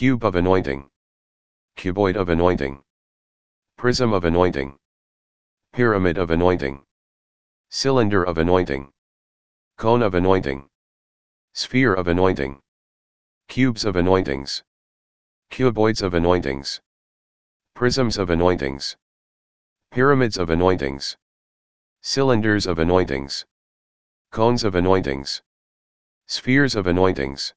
Cube of anointing. Cuboid of anointing. Prism of anointing. Pyramid of anointing. Cylinder of anointing. Cone of anointing. Sphere of anointing. Cubes of anointings. Cuboids of anointings. Prisms of anointings. Pyramids of anointings. Cylinders of anointings. Cones of anointings. Spheres of anointings.